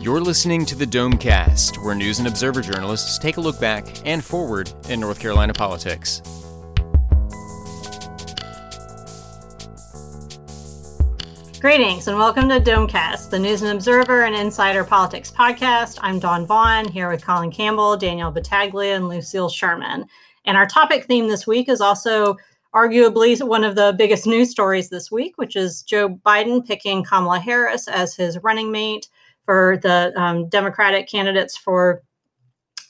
You're listening to the Domecast, where news and observer journalists take a look back and forward in North Carolina politics. Greetings and welcome to Domecast, the News and Observer and Insider Politics podcast. I'm Dawn Vaughn here with Colin Campbell, Danielle Battaglia, and Lucille Sherman. And our topic theme this week is also arguably one of the biggest news stories this week, which is Joe Biden picking Kamala Harris as his running mate for the um, Democratic candidates for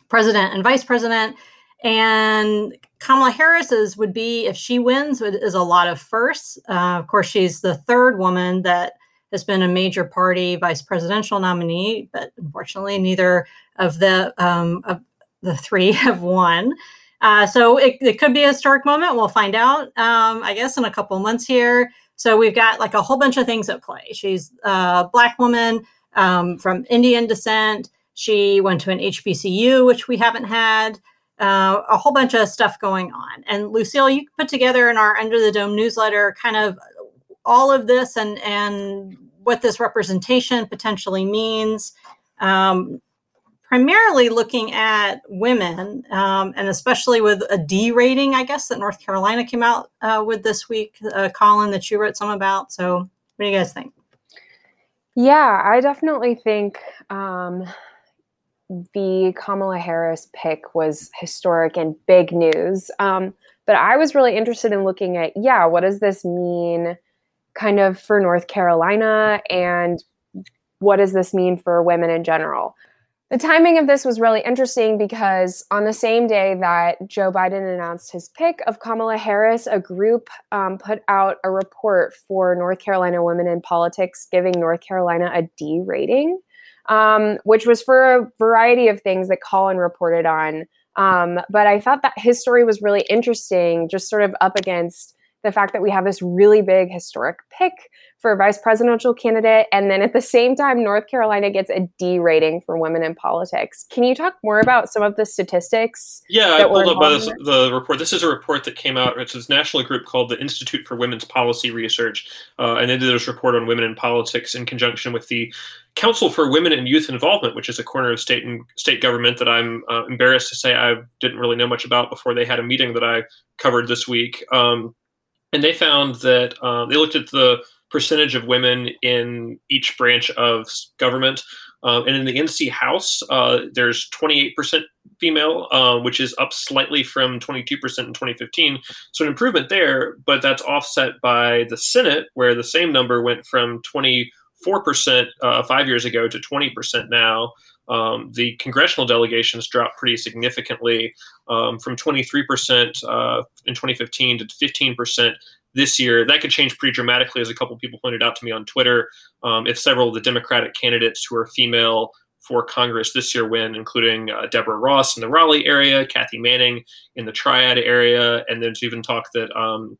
president and vice president. And Kamala Harris would be, if she wins, is a lot of firsts. Uh, of course, she's the third woman that has been a major party vice presidential nominee, but unfortunately, neither of the um, of the three have won. Uh, so it, it, could be a historic moment. We'll find out, um, I guess, in a couple months here. So we've got like a whole bunch of things at play. She's a black woman um, from Indian descent. She went to an HBCU, which we haven't had. Uh, a whole bunch of stuff going on. And Lucille, you put together in our Under the Dome newsletter kind of all of this and and what this representation potentially means. Um, primarily looking at women, um, and especially with a D rating, I guess that North Carolina came out uh, with this week. Uh, Colin, that you wrote some about. So, what do you guys think? Yeah, I definitely think um, the Kamala Harris pick was historic and big news. Um, but I was really interested in looking at, yeah, what does this mean kind of for North Carolina and what does this mean for women in general? The timing of this was really interesting because on the same day that Joe Biden announced his pick of Kamala Harris, a group um, put out a report for North Carolina women in politics giving North Carolina a D rating, um, which was for a variety of things that Colin reported on. Um, but I thought that his story was really interesting, just sort of up against the fact that we have this really big historic pick for a vice presidential candidate. And then at the same time, North Carolina gets a D rating for women in politics. Can you talk more about some of the statistics? Yeah, I pulled up by this, the report. This is a report that came out. It's a national group called the Institute for Women's Policy Research. Uh, and they did this report on women in politics in conjunction with the Council for Women and Youth Involvement, which is a corner of state and state government that I'm uh, embarrassed to say I didn't really know much about before they had a meeting that I covered this week. Um, and they found that uh, they looked at the percentage of women in each branch of government. Um, and in the NC House, uh, there's 28% female, uh, which is up slightly from 22% in 2015. So an improvement there, but that's offset by the Senate, where the same number went from 24% uh, five years ago to 20% now. Um, the congressional delegations dropped pretty significantly um, from 23% uh, in 2015 to 15% this year. That could change pretty dramatically, as a couple people pointed out to me on Twitter. Um, if several of the Democratic candidates who are female for Congress this year win, including uh, Deborah Ross in the Raleigh area, Kathy Manning in the Triad area, and then even talk that um,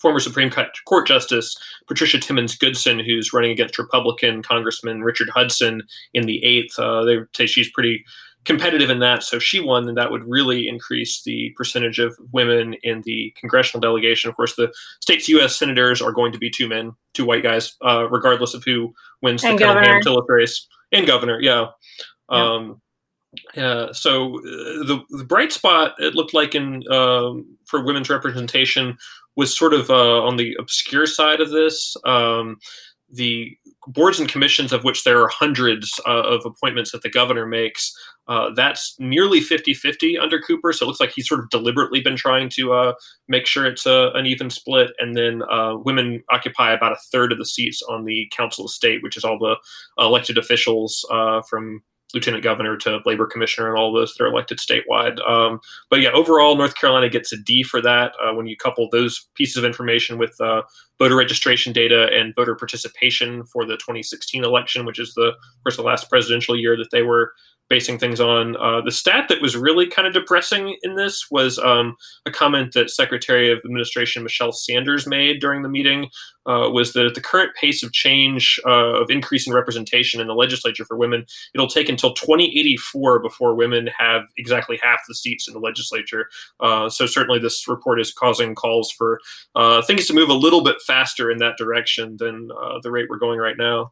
former Supreme Court Justice Patricia Timmons Goodson, who's running against Republican Congressman Richard Hudson in the eighth. Uh, they say she's pretty competitive in that, so she won, and that would really increase the percentage of women in the congressional delegation. Of course, the state's U.S. senators are going to be two men, two white guys, uh, regardless of who wins and the Cunningham race, and governor. Yeah. yeah. Um, uh, so uh, the, the bright spot it looked like in um, for women's representation was sort of uh, on the obscure side of this. Um, the boards and commissions, of which there are hundreds uh, of appointments that the governor makes, uh, that's nearly 50 50 under Cooper. So it looks like he's sort of deliberately been trying to uh, make sure it's a, an even split. And then uh, women occupy about a third of the seats on the Council of State, which is all the elected officials uh, from lieutenant governor to labor commissioner and all those that are elected statewide. Um, but yeah, overall, North Carolina gets a D for that uh, when you couple those pieces of information with uh, voter registration data and voter participation for the 2016 election, which is the, of course, the last presidential year that they were basing things on. Uh, the stat that was really kind of depressing in this was um, a comment that Secretary of Administration Machelle Sanders made during the meeting. Uh, was that at the current pace of change uh, of increasing representation in the legislature for women, it'll take until 2084 before women have exactly half the seats in the legislature. Uh, so certainly, this report is causing calls for uh, things to move a little bit faster in that direction than uh, the rate we're going right now.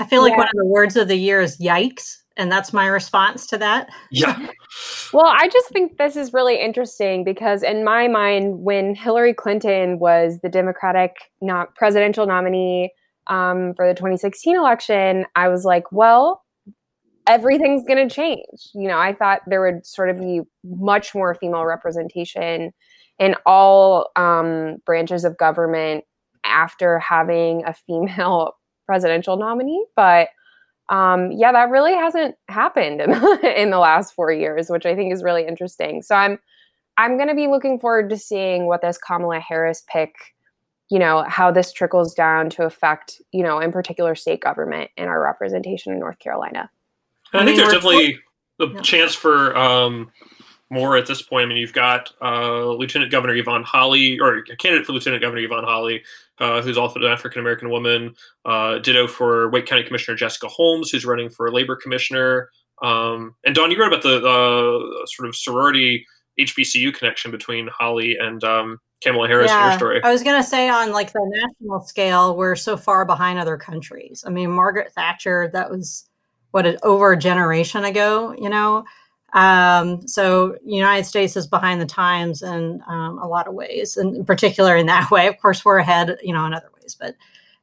I feel like yeah. one of the words of the year is yikes. And that's my response to that. Yeah. well, I just think this is really interesting because, in my mind, when Hillary Clinton was the Democratic not presidential nominee um, for the 2016 election, I was like, well, everything's going to change. You know, I thought there would sort of be much more female representation in all um, branches of government after having a female presidential nominee. But um, yeah, that really hasn't happened in the, in the last four years, which I think is really interesting. So I'm I'm going to be looking forward to seeing what this Kamala Harris pick, you know, how this trickles down to affect, you know, in particular state government and our representation in North Carolina. I, I think there's definitely a yeah. chance for um, more at this point. I mean, you've got uh, Lieutenant Governor Yvonne Holley, or a candidate for Lieutenant Governor Yvonne Holley, uh, who's also an African American woman. Uh, ditto for Wake County Commissioner Jessica Holmes, who's running for Labor Commissioner. Um, and Dawn, you wrote about the sort of sorority HBCU connection between Holley and um, Kamala Harris yeah, in your story. I was going to say on like the national scale, we're so far behind other countries. I mean, Margaret Thatcher, that was what over a generation ago, you know. Um, so United States is behind the times in um, a lot of ways, and in particular in that way. Of course, we're ahead, you know, in other ways. But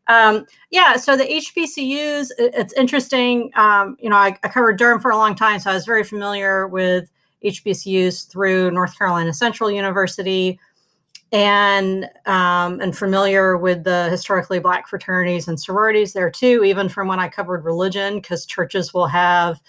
um, yeah, so the HBCUs, it's interesting. Um, you know, I, I, covered Durham for a long time, so I was very familiar with HBCUs through North Carolina Central University, and um, and familiar with the historically black fraternities and sororities there too. Even from when I covered religion, because churches will have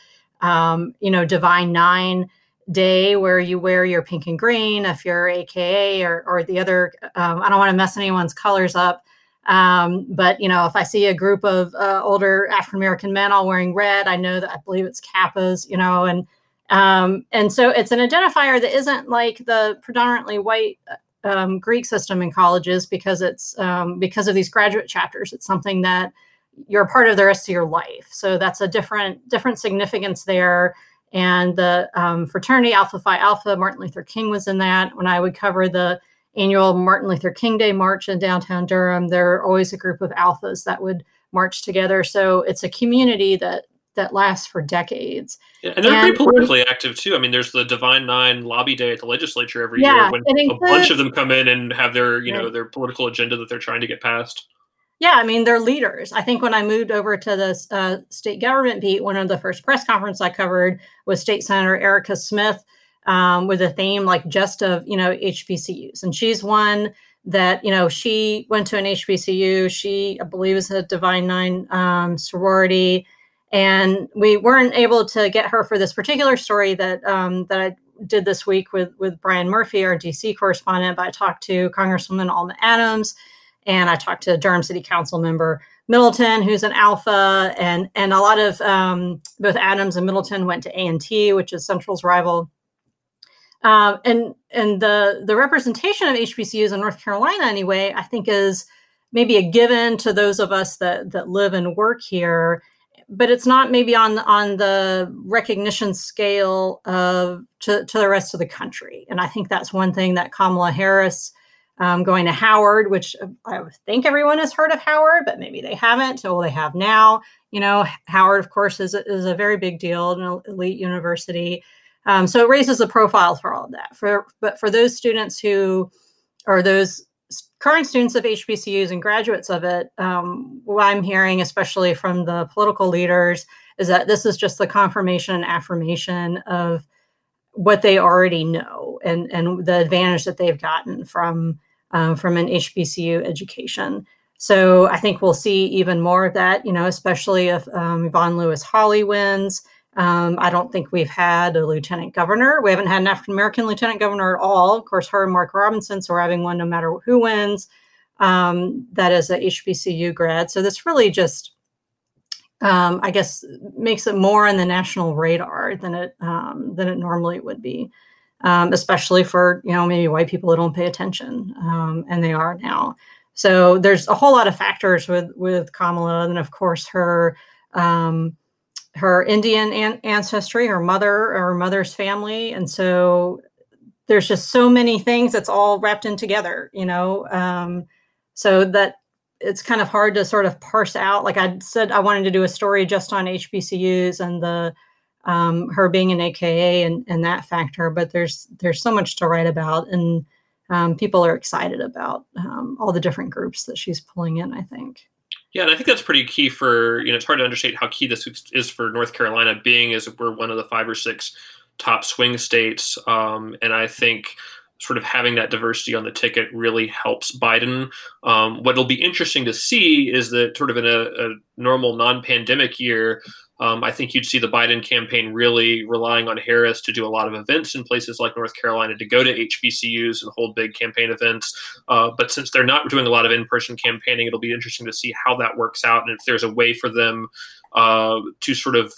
um, you know, Divine Nine day where you wear your pink and green if you're AKA or, or the other. Um, I don't want to mess anyone's colors up. Um, but you know, if I see a group of uh, older African American men all wearing red, I know that I believe it's Kappas, you know, and um, and so it's an identifier that isn't like the predominantly white um, Greek system in colleges because it's um, because of these graduate chapters. It's something that you're a part of the rest of your life. So that's a different different significance there. And the um, fraternity Alpha Phi Alpha, Martin Luther King was in that. When I would cover the annual Martin Luther King Day march in downtown Durham, there are always a group of alphas that would march together. So it's a community that that lasts for decades. Yeah, and they're and pretty politically active too. I mean, there's the Divine Nine Lobby Day at the legislature every yeah, year when a bunch of them come in and have their, you know, their political agenda that they're trying to get passed. Yeah, I mean, they're leaders. I think when I moved over to the uh, state government beat, one of the first press conference I covered was State Senator Erica Smith um, with a theme like just of, you know, HBCUs. And she's one that, you know, she went to an HBCU. She, I believe, is a Divine Nine um, sorority. And we weren't able to get her for this particular story that um, that I did this week with with Brian Murphy, our DC correspondent. But I talked to Congresswoman Alma Adams and I talked to Durham City Council member Middleton, who's an alpha, and and a lot of um, both Adams and Middleton went to A and T, which is Central's rival. Um, and and the the representation of HBCUs in North Carolina, anyway, I think is maybe a given to those of us that that live and work here, but it's not maybe on on the recognition scale of to, to the rest of the country. And I think that's one thing that Kamala Harris um, going to Howard, which uh, I think everyone has heard of Howard, but maybe they haven't. Well, they have now. You know, Howard, of course, is a, is a very big deal, an elite university. Um, so it raises the profile for all of that. For but for those students who are those current students of HBCUs and graduates of it, um, what I'm hearing, especially from the political leaders, is that this is just the confirmation and affirmation of what they already know and and the advantage that they've gotten from um, from an HBCU education. So I think we'll see even more of that, you know, especially if um, Yvonne Lewis Holley wins. Um, I don't think we've had a lieutenant governor. We haven't had an African American lieutenant governor at all. Of course, her and Mark Robinson, so we're having one no matter who wins. Um, that is a HBCU grad. So this really just, um, I guess, makes it more on the national radar than it um, than it normally would be um, especially for you know maybe white people that don't pay attention, um, and they are now. So there's a whole lot of factors with with Kamala, and of course her um, her Indian an- ancestry, her mother, her mother's family, and so there's just so many things that's all wrapped in together, you know. Um, so that it's kind of hard to sort of parse out. Like I said, I wanted to do a story just on HBCUs and the um, her being an AKA and, and that factor, but there's there's so much to write about, and um, people are excited about um, all the different groups that she's pulling in. I think. Yeah, and I think that's pretty key for you know it's hard to understate how key this is for North Carolina, being as we're one of the five or six top swing states, um, and I think sort of having that diversity on the ticket really helps Biden. Um, what'll be interesting to see is that sort of in a, a normal non-pandemic year, um, I think you'd see the Biden campaign really relying on Harris to do a lot of events in places like North Carolina, to go to HBCUs and hold big campaign events. Uh, but since they're not doing a lot of in person campaigning, it'll be interesting to see how that works out and if there's a way for them uh, to sort of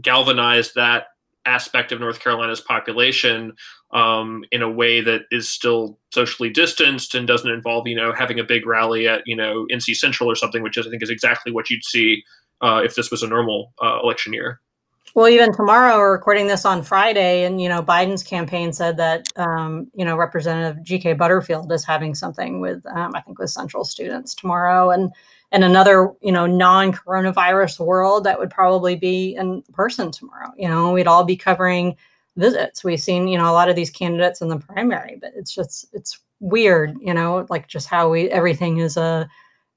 galvanize that aspect of North Carolina's population um, in a way that is still socially distanced and doesn't involve, you know, having a big rally at, you know, NC Central or something, which I think is exactly what you'd see uh, if this was a normal uh, election year. Well, even tomorrow, we're recording this on Friday, and you know, Biden's campaign said that um, you know Representative G.K. Butterfield is having something with um, I think with Central students tomorrow, and and another you know non-coronavirus world that would probably be in person tomorrow. You know, we'd all be covering visits. We've seen you know a lot of these candidates in the primary, but it's just it's weird, you know, like just how we everything is a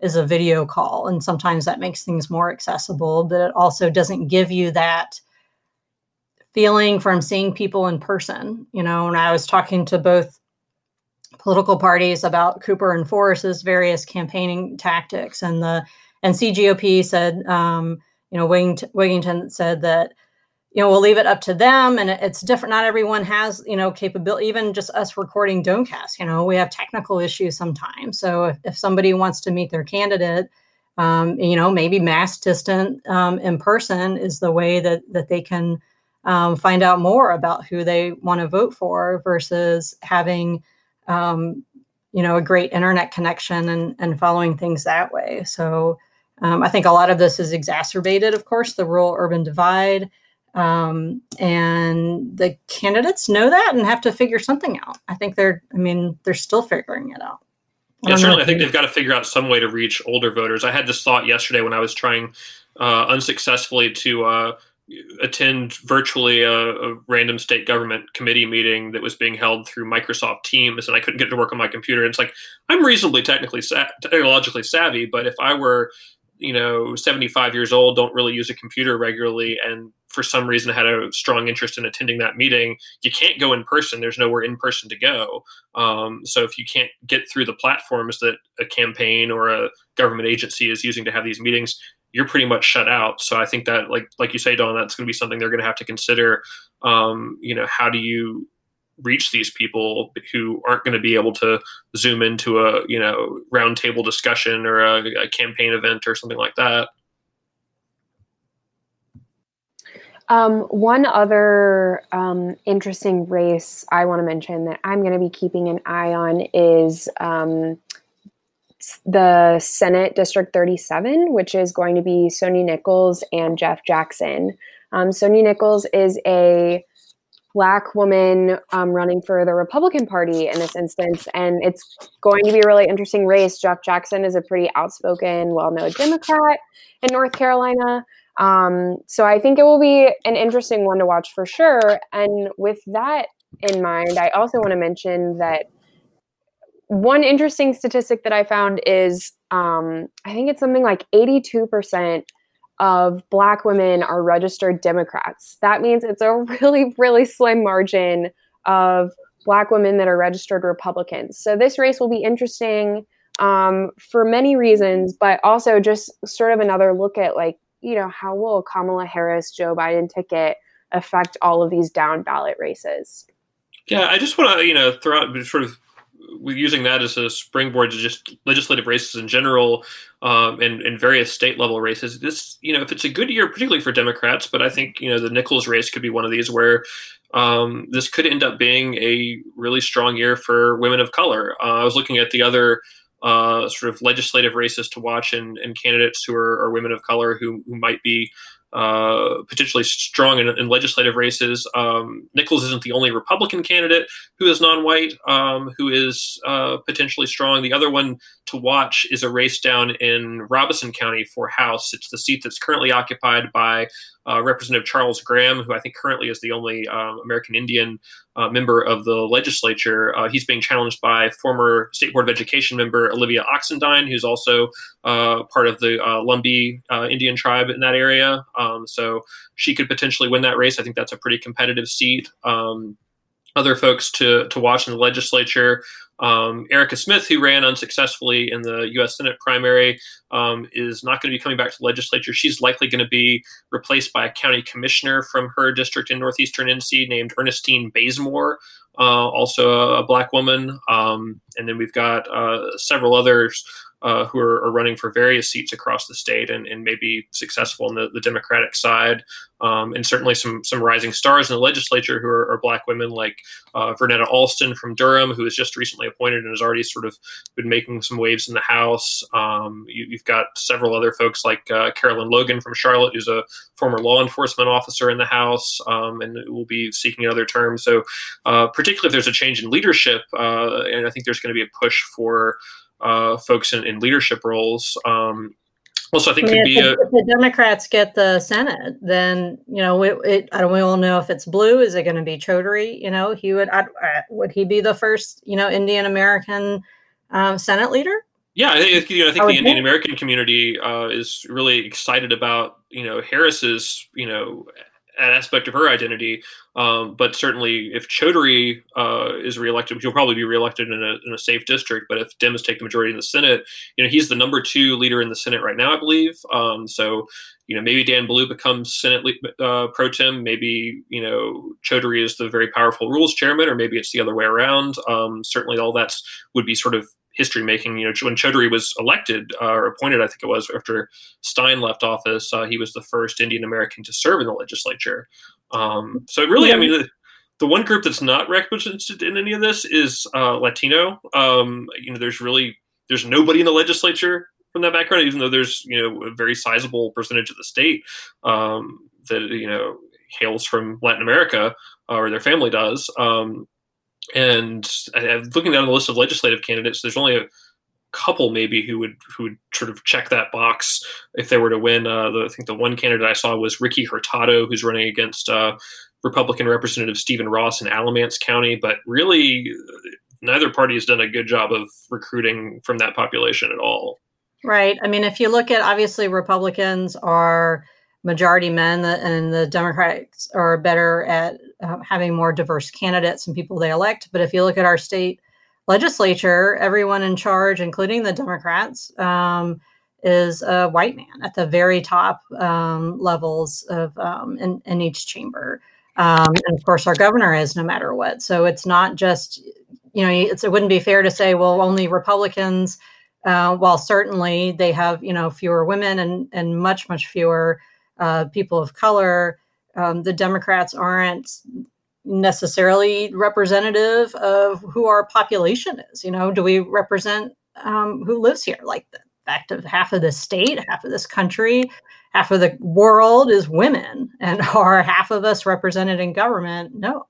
is a video call and sometimes that makes things more accessible but it also doesn't give you that feeling from seeing people in person you know? And i was talking to both political parties about cooper and Forest's various campaigning tactics and the and cgop said um, you know Wigginton, Wigginton said that you know we'll leave it up to them and it's different. Not everyone has you know capability even just us recording domecast you know we have technical issues sometimes. So if, if somebody wants to meet their candidate um, you know maybe mass distant um, in person is the way that that they can um, find out more about who they want to vote for versus having um, you know a great internet connection and and following things that way. So um, i think a lot of this is exacerbated of course the rural urban divide um, and the candidates know that and have to figure something out. I think they're, I mean, they're still figuring it out. I yeah, certainly. I think they've got to figure out some way to reach older voters. I had this thought yesterday when I was trying uh, unsuccessfully to uh, attend virtually a, a, random state government committee meeting that was being held through Microsoft Teams, and I couldn't get to work on my computer. And it's like I'm reasonably technically sa- technologically savvy, but if I were you know 75 years old Dawn't really use a computer regularly and for some reason had a strong interest in attending that meeting you can't go in person. There's nowhere in person to go. Um, so if you can't get through the platforms that a campaign or a government agency is using to have these meetings you're pretty much shut out. So i think that like like you say don that's going to be something they're going to have to consider. Um, you know how do you reach these people who aren't going to be able to zoom into a you know roundtable discussion or a, a, campaign event or something like that. Um, one other um, interesting race I want to mention that I'm going to be keeping an eye on is um, the Senate District 37, which is going to be Sonja Nichols and Jeff Jackson. Um, Sonja Nichols is a black woman um, running for the Republican Party in this instance. And it's going to be a really interesting race. Jeff Jackson is a pretty outspoken, well known Democrat in North Carolina. Um, so I think it will be an interesting one to watch for sure. And with that in mind, I also want to mention that one interesting statistic that I found is um, I think it's something like 82% of black women are registered Democrats. That means it's a really, really slim margin of black women that are registered Republicans. So this race will be interesting um, for many reasons, but also just sort of another look at like, you know, how will Kamala Harris, Joe Biden ticket affect all of these down ballot races? Yeah, I just want to, you know, throw out sort of using that as a springboard to just legislative races in general um, and, and various state level races. This, you know, if it's a good year, particularly for Democrats, but I think, you know, the Nichols race could be one of these where um, this could end up being a really strong year for women of color. Uh, I was looking at the other uh, sort of legislative races to watch and, and candidates who are, are, women of color who, who might be uh, potentially strong in, in legislative races. Um, Nichols isn't the only Republican candidate who is non-white um, who is uh, potentially strong. The other one to watch is a race down in Robeson County for House. It's the seat that's currently occupied by uh, Representative Charles Graham, who I think currently is the only uh, American Indian uh, member of the legislature. Uh, he's being challenged by former State Board of Education member Olivia Oxendine, who's also uh, part of the uh, Lumbee Indian tribe in that area. Um, so she could potentially win that race. I think that's a pretty competitive seat. Um, other folks to, to watch in the legislature. Um, Erica Smith, who ran unsuccessfully in the U.S. Senate primary, um, is not going to be coming back to the legislature. She's likely going to be replaced by a county commissioner from her district in northeastern NC named Ernestine Bazemore, uh, also a, black woman. Um, and then we've got uh, several others uh, who are, are, running for various seats across the state and, and may be successful in the, the Democratic side. Um, and certainly some some rising stars in the legislature who are, are black women like uh, Vernetta Alston from Durham, who was just recently appointed and has already sort of been making some waves in the House. Um, you, have got several other folks like uh, Carolyn Logan from Charlotte, who's a former law enforcement officer in the House um, and will be seeking another term. So, uh, particularly if there's a change in leadership, uh, and I think there's going to be a push for uh, folks in, in, leadership roles. Um, also, I think I mean, could be if, a, if the Democrats get the Senate, then you know it, it, I don't. We all know if it's blue. Is it going to be Chaudhuri? You know, he would. I, would he be the first? You know, Indian American um, Senate leader? Yeah, I think, you know, I think the Indian American community uh, is really excited about you know Harris's you know an aspect of her identity. Um, but certainly, if Chaudhuri uh, is reelected, he'll probably be reelected in a, in a safe district. But if Dems take the majority in the Senate, you know he's the number two leader in the Senate right now, I believe. Um, so you know maybe Dan Blue becomes Senate uh, pro tem. Maybe you know Chaudhuri is the very powerful rules chairman, or maybe it's the other way around. Um, certainly, all that's would be sort of history making. You know, when Chaudhuri was elected uh, or appointed, I think it was after Stein left office, uh, he was the first Indian American to serve in the legislature. Um, so really, yeah. I mean, the, the, one group that's not represented in any of this is uh, Latino. Um, you know, there's really there's nobody in the legislature from that background, even though there's you know a very sizable percentage of the state um, that you know hails from Latin America or their family does. Um, and I, looking down the list of legislative candidates, there's only a couple maybe who would who would sort of check that box if they were to win. Uh, the, I think the one candidate I saw was Ricky Hurtado, who's running against uh, Republican Representative Stephen Ross in Alamance County. But really, neither party has done a good job of recruiting from that population at all. Right. I mean, if you look at obviously Republicans are majority men and the democrats are better at uh, having more diverse candidates and people they elect. But if you look at our state legislature everyone in charge including the democrats um, is a white man at the very top um, levels of um, in, in, each chamber. Um, and of course our governor is no matter what. So it's not just you know it wouldn't be fair to say well only republicans uh, while certainly they have you know fewer women and and much much fewer uh, people of color. Um, the Democrats aren't necessarily representative of who our population is. You know, do we represent um, who lives here? Like the fact of half of the state, half of this country, half of the world is women, and are half of us represented in government? No.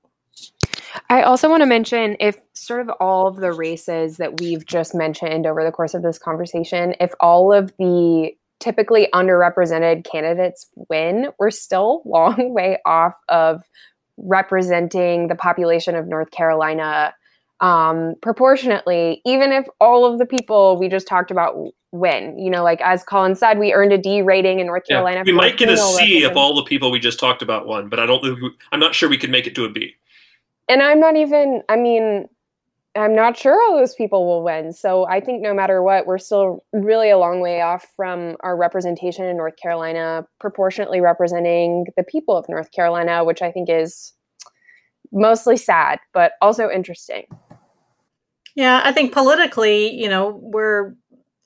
I also want to mention if sort of all of the races that we've just mentioned over the course of this conversation, if all of the typically underrepresented candidates win, we're still a long way off of representing the population of North Carolina um, proportionately, even if all of the people we just talked about win. You know, like as Colin said, we earned a D rating in North Carolina. We might get a C if all the people we just talked about won, but I don't. I'm not sure we could make it to a B. And I'm not even. I mean, I'm not sure all those people will win. So I think no matter what, we're still really a long way off from our representation in North Carolina, proportionately representing the people of North Carolina, which I think is mostly sad, but also interesting. Yeah, I think politically, you know, we're,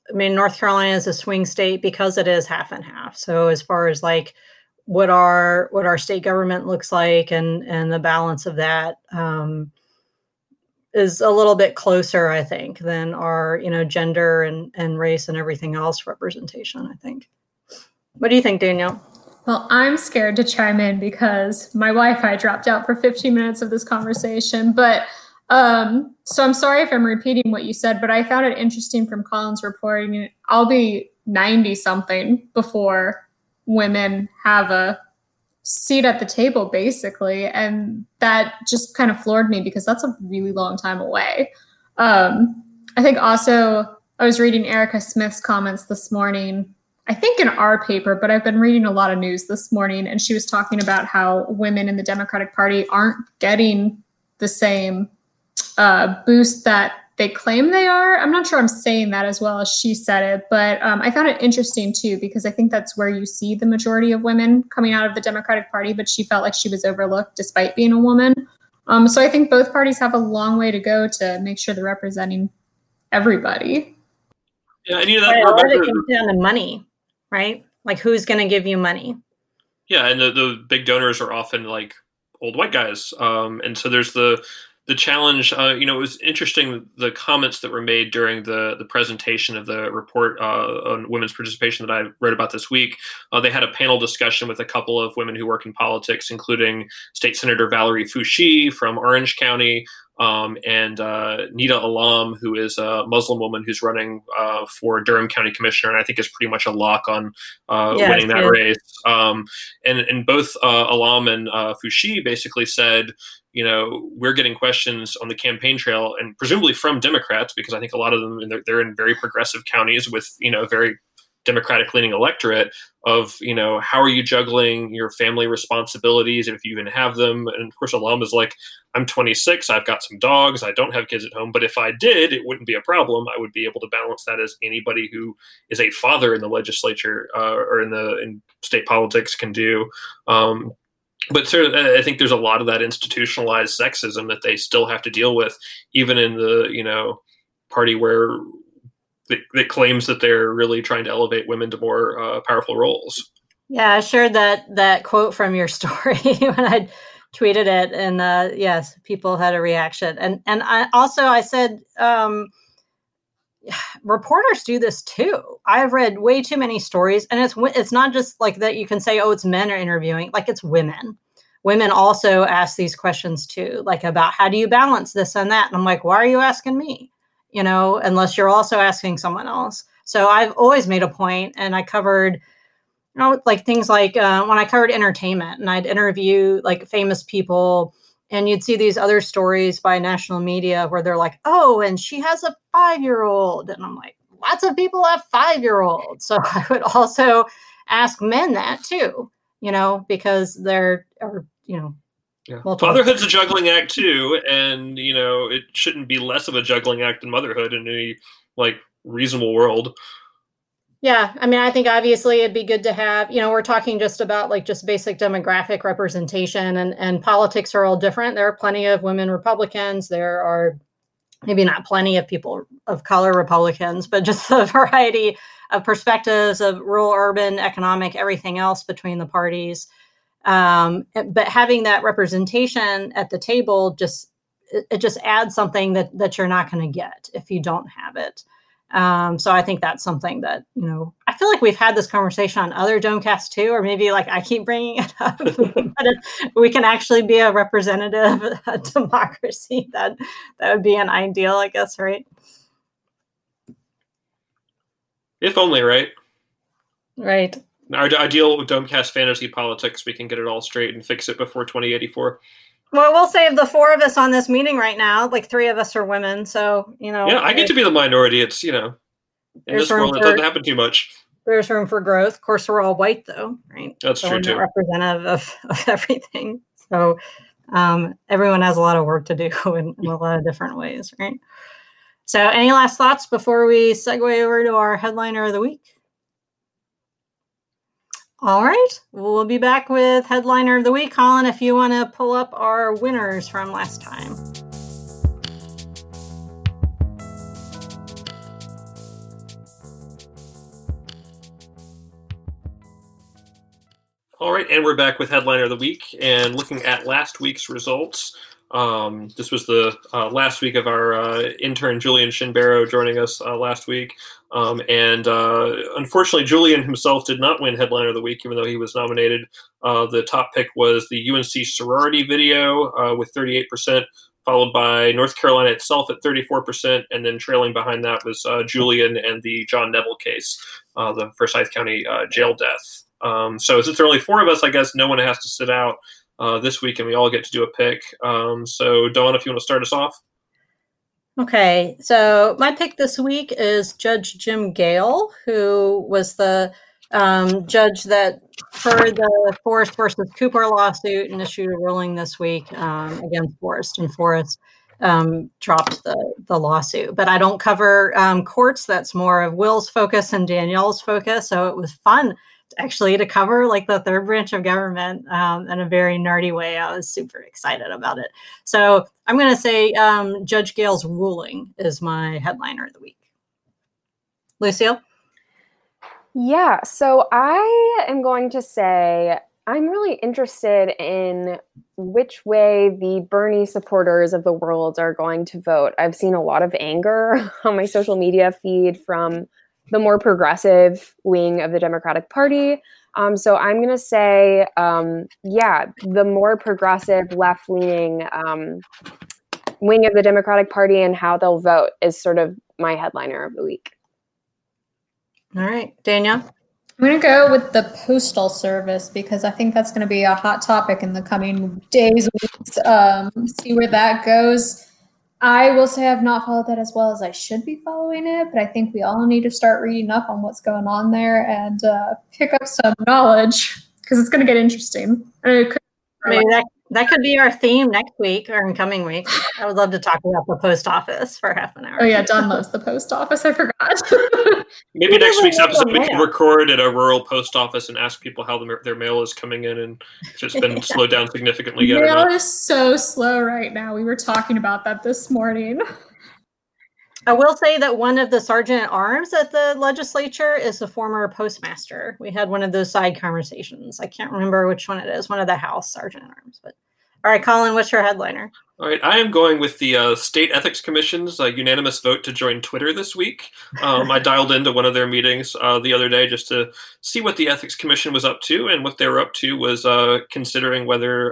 I mean, North Carolina is a swing state because it is half and half. So as far as like, what our what our state government looks like and and the balance of that um, is a little bit closer, I think, than our, you know, gender and, and race and everything else representation, I think. What do you think, Danielle? Well, I'm scared to chime in because my Wi Fi dropped out for 15 minutes of this conversation. But um, so I'm sorry if I'm repeating what you said, but I found it interesting from Colin's reporting. I'll be 90 something before women have a seat at the table, basically. And that just kind of floored me because that's a really long time away. Um, I think also, I was reading Erica Smith's comments this morning I think in our paper, but I've been reading a lot of news this morning, and she was talking about how women in the Democratic Party aren't getting the same uh, boost that they claim they are. I'm not sure I'm saying that as well as she said it, but um, I found it interesting too because I think that's where you see the majority of women coming out of the Democratic Party, but she felt like she was overlooked despite being a woman. Um, so I think both parties have a long way to go to make sure they're representing everybody. Yeah, and you know that Right, a it comes down to money, right? Like who's going to give you money? Yeah, and the, the big donors are often like old white guys, um, and so there's the the challenge. Uh, you know, it was interesting the comments that were made during the the presentation of the report uh, on women's participation that I wrote about this week. Uh, they had a panel discussion with a couple of women who work in politics, including State Senator Valerie Foushee from Orange County. Um, and uh, Nida Allam, who is a Muslim woman who's running uh, for Durham County Commissioner, and I think is pretty much a lock on uh, winning that race. Um, and and both uh, Allam and uh, Foushee basically said, you know, we're getting questions on the campaign trail, and presumably from Democrats, because I think a lot of them they're, they're in very progressive counties with you know very Democratic leaning electorate of you know how are you juggling your family responsibilities if you even have them? And of course Allam is like I'm 26 I've got some dogs I don't have kids at home but if I did it wouldn't be a problem. I would be able to balance that as anybody who is a father in the legislature uh, or in the in state politics can do. Um, but sort I think there's a lot of that institutionalized sexism that they still have to deal with, even in the you know party where that, that claims that they're really trying to elevate women to more uh, powerful roles. Yeah, I shared that that quote from your story when I tweeted it, and uh, yes, people had a reaction. And and I also I said um, reporters do this too. I've read way too many stories, and it's it's not just like that. You can say, oh, it's men are interviewing, like it's women. Women also ask these questions too, like about how do you balance this and that. And I'm like, why are you asking me? You know, unless you're also asking someone else. So I've always made a point, and I covered you know, like things like uh, when I covered entertainment and I'd interview like famous people, and you'd see these other stories by national media where they're like, oh, and she has a five year old. And I'm like, lots of people have five year olds. So I would also ask men that too, you know, because they're, or, you know, Yeah. Fatherhood's a juggling act too, and you know it shouldn't be less of a juggling act than motherhood in any like reasonable world. Yeah, I mean, I think obviously it'd be good to have, you know, we're talking just about like just basic demographic representation and and politics are all different. There are plenty of women Republicans, there are maybe not plenty of people of color Republicans, but just the variety of perspectives of rural, urban, economic, everything else between the parties. Um, but having that representation at the table just it, it just adds something that that you're not going to get if you don't have it. Um, so I think that's something that you know. I feel like we've had this conversation on other Domecasts too, or maybe like I keep bringing it up. but if we can actually be a representative democracy, that that would be an ideal, I guess, right? If only, right? Right. Our ideal Domecast fantasy politics, we can get it all straight and fix it before 2084. Well, we'll save the four of us on this meeting right now. Like three of us are women, so you know. Yeah, I get to be the minority. It's you know, in this world, it doesn't happen too much. There's room for growth. Of course, we're all white, though, right? That's so true too. representative of, of everything. So um, everyone has a lot of work to do in, in a lot of different ways, right? So, any last thoughts before we segue over to our headliner of the week? All right, we'll be back with headliner of the week. Colin, if you want to pull up our winners from last time. All right, and we're back with headliner of the week and looking at last week's results. Um, this was the uh, last week of our uh, intern Julian Shen-Berro joining us uh, last week. Um, and uh, unfortunately, Julian himself did not win Headliner of the Week, even though he was nominated. Uh, the top pick was the UNC sorority video uh, with 38%, followed by North Carolina itself at 34%, and then trailing behind that was Julian and the John Neville case, the Forsyth County jail death. Um, so since there are only four of us, I guess no one has to sit out uh, this week, and we all get to do a pick. Um, so, Dawn, if you want to start us off. Okay, so my pick this week is Judge Jim Gale, who was the um, judge that heard the Forest versus Cooper lawsuit and issued a ruling this week um, against Forest, and Forest um, dropped the, the lawsuit. But I don't cover um, courts. That's more of Will's focus and Danielle's focus. So it was fun actually to cover like the third branch of government um, in a very nerdy way. I was super excited about it. So I'm going to say um, Judge Gale's ruling is my headliner of the week. Lucille? Yeah, so I am going to say I'm really interested in which way the Bernie supporters of the world are going to vote. I've seen a lot of anger on my social media feed from the more progressive wing of the Democratic Party. Um, so I'm going to say, um, yeah, the more progressive, left leaning um, wing of the Democratic Party and how they'll vote is sort of my headliner of the week. All right, Danielle. I'm going to go with the postal service because I think that's going to be a hot topic in the coming days, weeks. Um, see where that goes. I will say I've not followed that as well as I should be following it, but I think we all need to start reading up on what's going on there and uh, pick up some knowledge because it's going to get interesting. Maybe that that could be our theme next week or in coming weeks. I would love to talk about the post office for half an oh, hour. Oh yeah, Dawn loves the post office. I forgot. Maybe next week's episode we can record at a rural post office and ask people how the, their mail is coming in and if it's been yeah. slowed down significantly yet. Mail is so slow right now. We were talking about that this morning. I will say that one of the sergeant at arms at the legislature is a former postmaster. We had one of those side conversations. I can't remember which one it is, one of the House sergeant at arms. But all right, Colin, what's your headliner? All right, I am going with the uh, State Ethics Commission's uh, unanimous vote to join Twitter this week. Um, I dialed into one of their meetings uh, the other day just to see what the Ethics Commission was up to, and what they were up to was uh, considering whether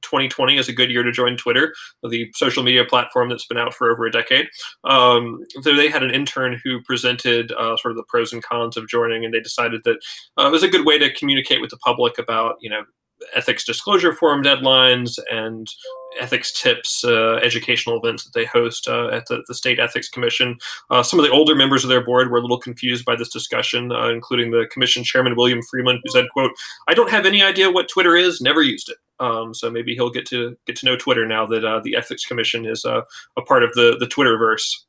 2020 uh, is a good year to join Twitter, the social media platform that's been out for over a decade. Um, so they had an intern who presented uh, sort of the pros and cons of joining, and they decided that it was a good way to communicate with the public about, you know, ethics disclosure forum deadlines and ethics tips, uh, educational events that they host uh, at the, the, State Ethics Commission. Uh, some of the older members of their board were a little confused by this discussion, uh, including the commission chairman William Freeman, who said, "quote I don't have any idea what Twitter is. Never used it." Um, so maybe he'll get to get to know Twitter now that uh, the Ethics Commission is uh, a part of the the Twitterverse.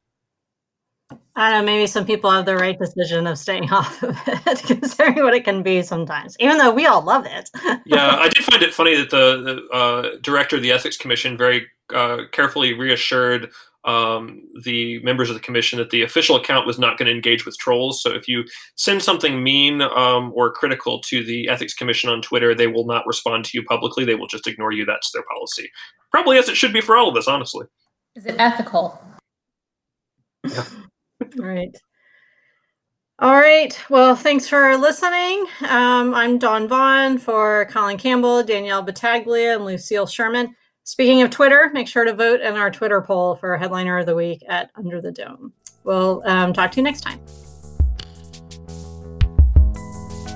I don't know, maybe some people have the right decision of staying off of it, considering what it can be sometimes, even though we all love it. yeah, I did find it funny that the, the uh, director of the Ethics Commission very uh, carefully reassured um, the members of the commission that the official account was not going to engage with trolls. So if you send something mean um, or critical to the Ethics Commission on Twitter, they will not respond to you publicly. They will just ignore you. That's their policy. Probably as it should be for all of us, honestly. Is it ethical? Yeah. All right. All right. Well, thanks for listening. Um, I'm Dawn Vaughn for Colin Campbell, Danielle Battaglia, and Lucille Sherman. Speaking of Twitter, make sure to vote in our Twitter poll for Headliner of the Week at Under the Dome. We'll um, talk to you next time.